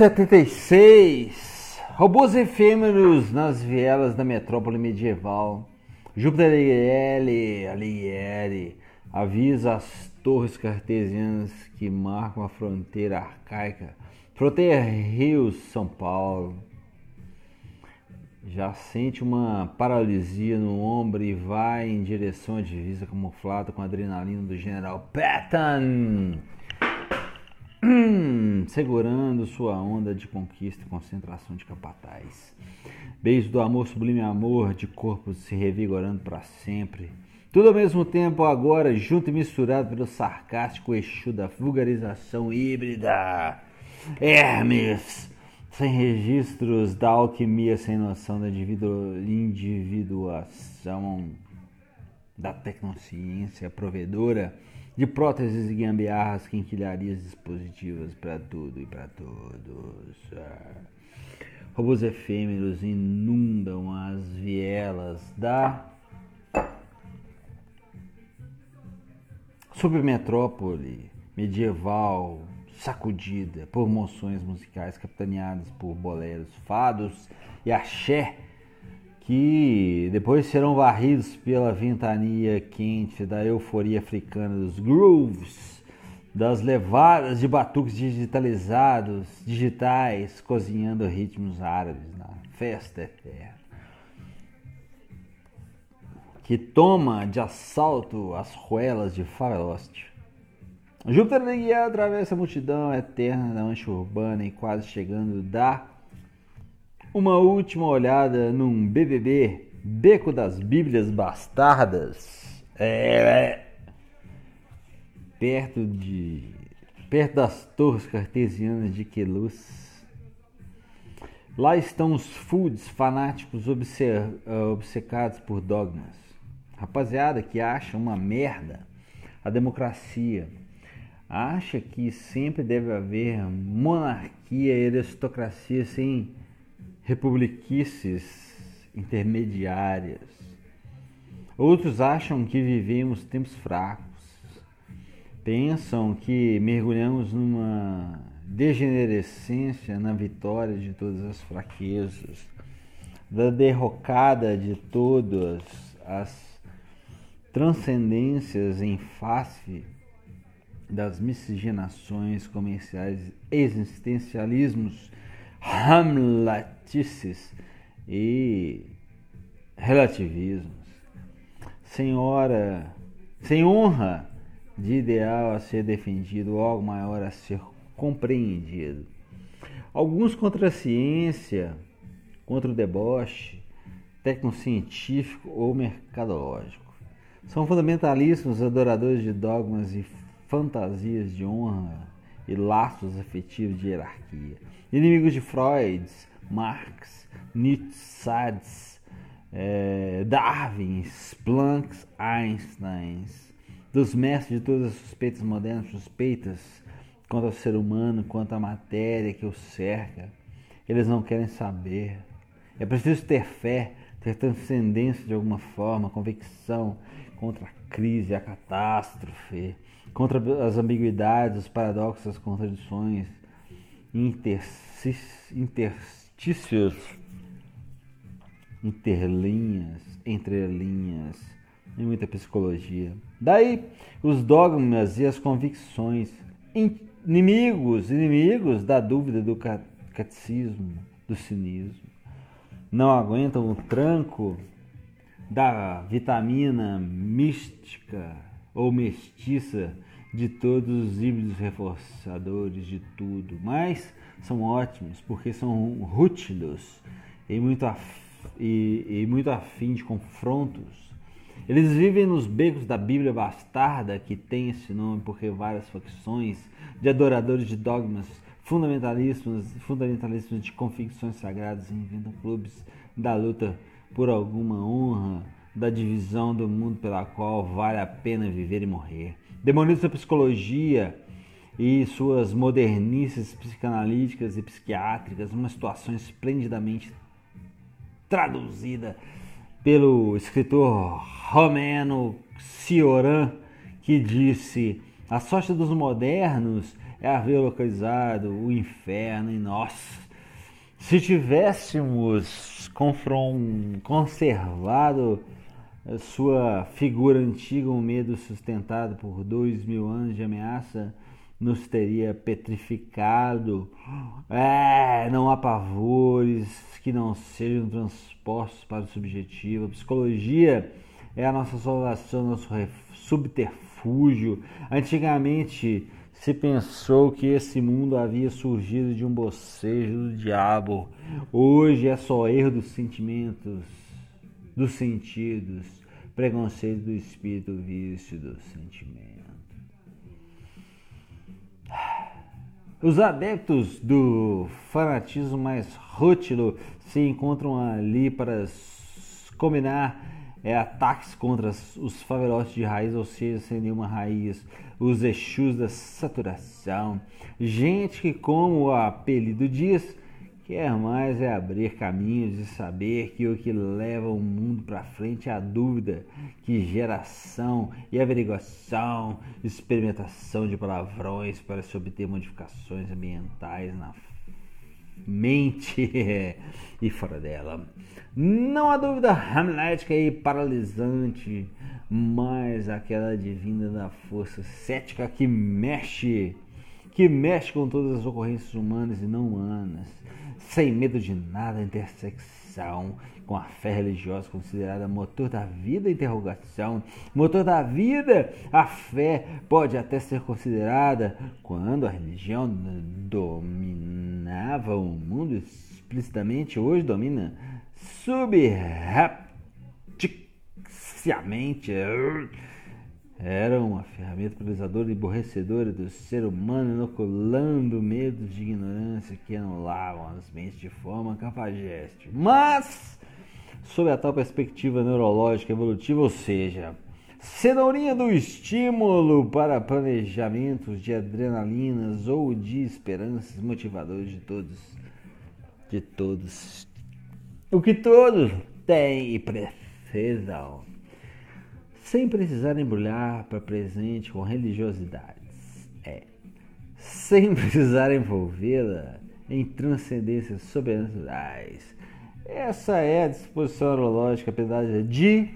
76. Robôs efêmeros nas vielas da metrópole medieval. Júpiter Alighieri, Alighieri avisa as torres cartesianas que marcam a fronteira arcaica. Fronteira Rio, São Paulo. Já sente uma paralisia no ombro e vai em direção à divisa camuflada com a adrenalina do general Patton. segurando sua onda de conquista e concentração de capataz. Beijo do amor, sublime amor de corpos se revigorando para sempre. Tudo ao mesmo tempo, agora junto e misturado pelo sarcástico eixo da vulgarização híbrida. Hermes, sem registros da alquimia, sem noção da individuação da tecnociência provedora de próteses e gambiarras, quinquilharias dispositivas para tudo e para todos. Robôs efêmeros inundam as vielas da submetrópole medieval sacudida por moções musicais capitaneadas por boleros, fados e axé que depois serão varridos pela ventania quente da euforia africana dos grooves, das levadas de batuques digitalizados, digitais, cozinhando ritmos árabes na festa eterna. Que toma de assalto as ruelas de Faroeste. Júpiter Guia atravessa a multidão eterna da mancha urbana e quase chegando da uma última olhada num BBB, Beco das Bíblias Bastardas. É, perto de perto das torres cartesianas de Queluz. Lá estão os foods fanáticos obcecados por dogmas. Rapaziada que acha uma merda a democracia. Acha que sempre deve haver monarquia e aristocracia sem republiquices intermediárias. Outros acham que vivemos tempos fracos. Pensam que mergulhamos numa degenerescência na vitória de todas as fraquezas, da derrocada de todas as transcendências em face das miscigenações comerciais, existencialismos hamletices e relativismos. Sem honra de ideal a ser defendido, algo maior a ser compreendido. Alguns contra a ciência, contra o deboche, tecnocientífico ou mercadológico. São fundamentalistas, adoradores de dogmas e fantasias de honra e laços afetivos de hierarquia. Inimigos de Freud, Marx, Nietzsche, Sades, é, Darwin, Planck, Einstein, dos mestres de todas as suspeitas modernas, suspeitas quanto ao ser humano, quanto à matéria que o cerca. Eles não querem saber. É preciso ter fé, ter transcendência de alguma forma, convicção contra a crise, a catástrofe, contra as ambiguidades, os paradoxos, as contradições, interstícios, interlinhas, entrelinhas, e muita psicologia. Daí os dogmas e as convicções, inimigos, inimigos da dúvida, do catecismo, do cinismo. Não aguentam o tranco da vitamina mística ou mestiça de todos os híbridos reforçadores de tudo, mas são ótimos porque são rútilos e muito, e, e muito afim de confrontos. Eles vivem nos becos da Bíblia bastarda, que tem esse nome porque várias facções de adoradores de dogmas fundamentalistas, fundamentalistas de convicções sagradas inventam clubes da luta por alguma honra da divisão do mundo pela qual vale a pena viver e morrer. Demoniza a psicologia e suas modernices psicanalíticas e psiquiátricas, uma situação esplendidamente traduzida pelo escritor romeno Cioran, que disse: A sorte dos modernos é haver localizado o inferno em nós. Se tivéssemos conservado sua figura antiga, um medo sustentado por dois mil anos de ameaça, nos teria petrificado. É, não há pavores que não sejam transpostos para o subjetivo. A psicologia é a nossa salvação, nosso subterfúgio. Antigamente se pensou que esse mundo havia surgido de um bocejo do diabo. Hoje é só erro dos sentimentos, dos sentidos, preconceito do espírito, vício do sentimento. Os adeptos do fanatismo mais rútilo se encontram ali para combinar é, ataques contra os favelotes de raiz, ou seja, sem nenhuma raiz, os Exus da saturação. Gente que, como o apelido diz, quer mais é abrir caminhos e saber que o que leva o mundo para frente é a dúvida, que geração e averiguação, experimentação de palavrões para se obter modificações ambientais na mente e fora dela. Não há dúvida hamlética e paralisante, mas aquela divina da força cética que mexe, que mexe com todas as ocorrências humanas e não humanas sem medo de nada, intersecção com a fé religiosa considerada motor da vida, interrogação, motor da vida, a fé pode até ser considerada quando a religião dominava o mundo explicitamente, hoje domina subrepticiamente era uma ferramenta paralisadora e emborrecedora do ser humano, inoculando medos de ignorância que anulavam as mentes de forma cafajeste. Mas, sob a tal perspectiva neurológica evolutiva, ou seja, cenourinha do estímulo para planejamentos de adrenalinas ou de esperanças motivadoras de todos, de todos, o que todos têm e precisam sem precisar embrulhar para presente com religiosidades. É, sem precisar envolvê-la em transcendências sobrenaturais. Essa é a disposição neurológica pedagógica de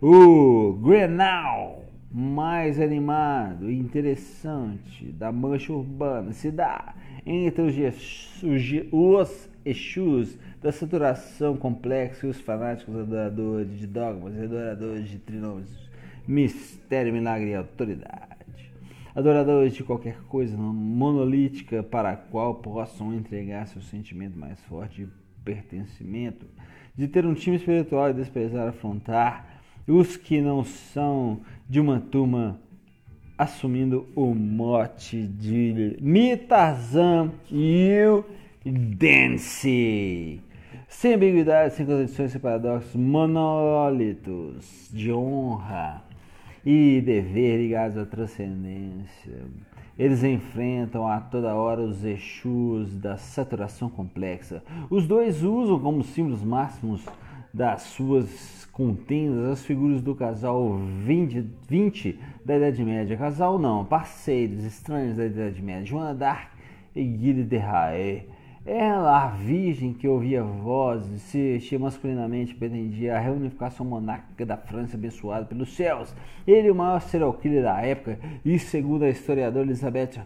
O Grenal mais animado e interessante da mancha urbana se dá entre os, os, os Exus da saturação complexa e os fanáticos adoradores de dogmas e adoradores de trinômios, mistério, milagre e autoridade. Adoradores de qualquer coisa monolítica para a qual possam entregar seu sentimento mais forte de pertencimento, de ter um time espiritual e desprezar afrontar os que não são de uma turma assumindo o mote de Mitarzan e o Dance. Sem ambiguidade, sem contradições, sem paradoxos, monólitos de honra e dever ligados à transcendência. Eles enfrentam a toda hora os Exus da saturação complexa. Os dois usam como símbolos máximos das suas contendas as figuras do casal 20, 20 da Idade Média. Casal não, parceiros estranhos da Idade Média. Joana d'Arc e Guilherme de Raé ela, a virgem que ouvia vozes, se vestia masculinamente, pretendia a reunificação monárquica da França abençoada pelos céus. Ele, o maior serial killer da época, e segundo a historiadora Elizabeth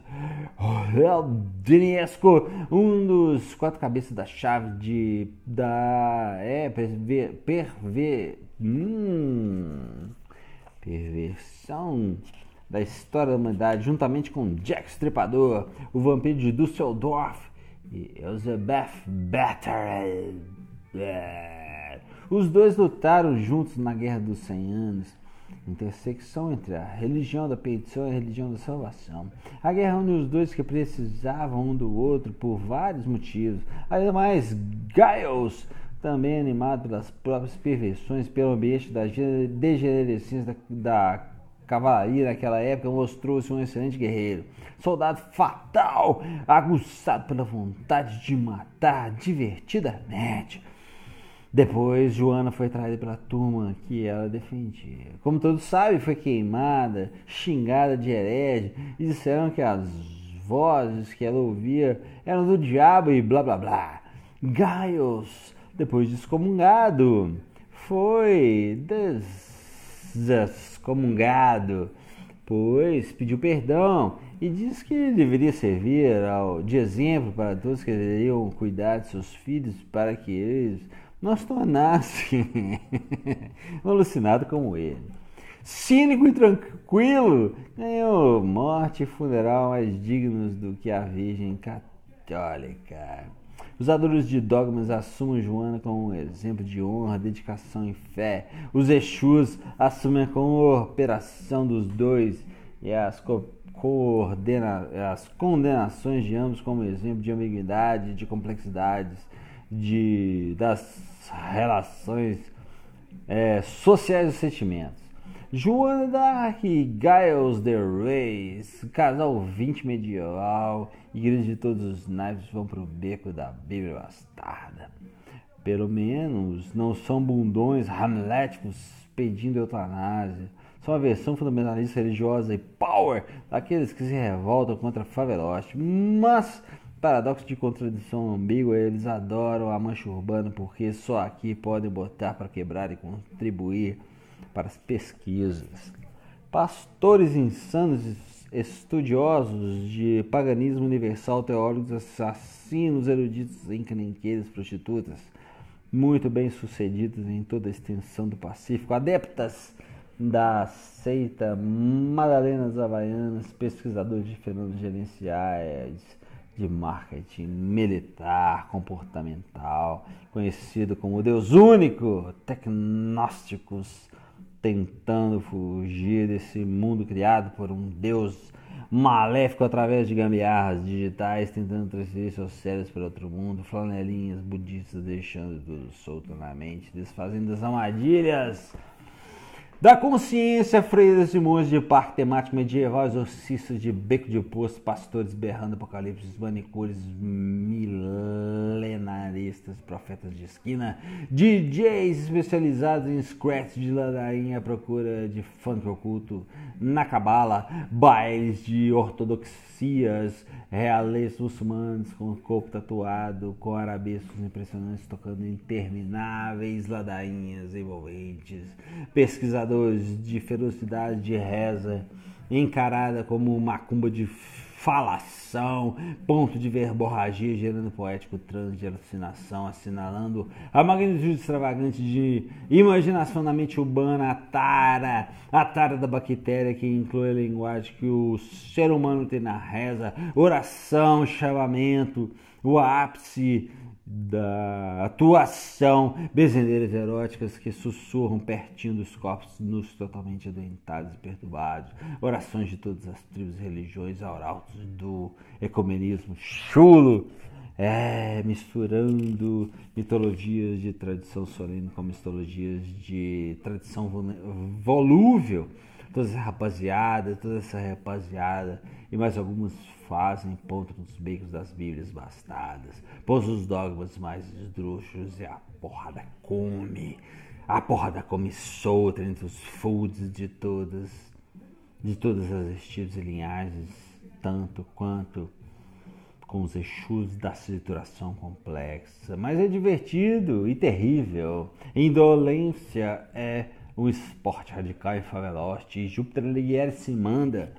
Dinesco, um dos quatro cabeças da chave de da é perver, perver, hum, perversão da história da humanidade, juntamente com Jack Stripador, o vampiro de Dusseldorf Elizabeth Battery. É. Os dois lutaram juntos na Guerra dos 100 Anos, intersecção entre a religião da perdição e a religião da salvação. A guerra uniu os dois que precisavam um do outro por vários motivos. Ademais, Giles, também animado pelas próprias perversões, pelo ambiente da degenerescência da, da cavalaria naquela época mostrou-se um excelente guerreiro, soldado fatal, aguçado pela vontade de matar divertidamente. Depois, Joana foi traída pela turma que ela defendia. Como todos sabem, foi queimada, xingada de herege e disseram que as vozes que ela ouvia eram do diabo e blá blá blá. Gaius, depois de excomungado, foi descomungado, pois pediu perdão e disse que deveria servir ao, de exemplo para todos que deveriam cuidar de seus filhos para que eles não se tornassem alucinados como ele. Cínico e tranquilo, ganhou morte e funeral mais dignos do que a Virgem Católica. Os adoradores de dogmas assumem Joana como um exemplo de honra, dedicação e fé. Os Exus assumem como operação dos dois e as, coordena as condenações de ambos como exemplo de ambiguidade, de complexidades, de, das relações é, sociais e sentimentos. Joana e Giles the Reis, casal 20 medieval, igreja de todos os naipes vão pro beco da Bíblia bastarda. Pelo menos não são bundões hamléticos pedindo eutanásia. São a versão fundamentalista religiosa e power daqueles que se revoltam contra favelote. Mas, paradoxo de contradição ambígua, eles adoram a mancha urbana porque só aqui podem botar para quebrar e contribuir para as pesquisas. Pastores insanos, estudiosos de paganismo universal, teólogos assassinos, eruditos, encrenqueiros, prostitutas, muito bem sucedidos em toda a extensão do Pacífico, adeptas da seita Madalenas Havaianas, pesquisadores de fenômenos gerenciais, de marketing militar, comportamental, conhecido como Deus Único, tecnósticos, tentando fugir desse mundo criado por um Deus maléfico através de gambiarras digitais, tentando transferir seus cérebros para outro mundo, flanelinhas budistas deixando tudo solto na mente, desfazendo as armadilhas da consciência, freiras e monges de parque temático medieval, exorcistas de beco de poço, pastores berrando apocalipse, manicures milenaristas, profetas de esquina, DJs especializados em scratch de ladainha à procura de funk oculto na cabala, bailes de ortodoxias, reales muçulmanos com corpo tatuado, com arabescos impressionantes tocando intermináveis ladainhas envolventes, pesquisadores de ferocidade de reza, encarada como macumba de falação, ponto de verborragia, gerando poético alucinação, assinalando a magnitude extravagante de imaginação na mente urbana, a tara, a tara da bactéria que inclui a linguagem que o ser humano tem na reza, oração, chamamento, o ápice da atuação, bezendeiras eróticas que sussurram pertinho dos corpos nus totalmente adoentados e perturbados, orações de todas as tribos e religiões, arautos do ecumenismo chulo, é, misturando mitologias de tradição solene com mitologias de tradição volúvel, toda essa rapaziada, toda essa rapaziada. E mais algumas fazem ponto nos becos das Bíblias bastadas, pois os dogmas mais esdrúxulos e a porrada come, a porrada come solta entre os foods de todas, de todas as estilos e linhagens, tanto quanto com os Exus da trituração complexa, mas é divertido e terrível. Indolência é um esporte radical e favelote, Júpiter Alighieri se manda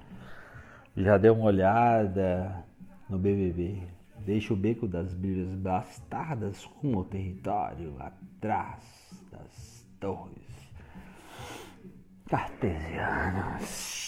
já deu uma olhada no BBB? Deixa o beco das brilhas bastardas rumo ao território atrás das torres cartesianas.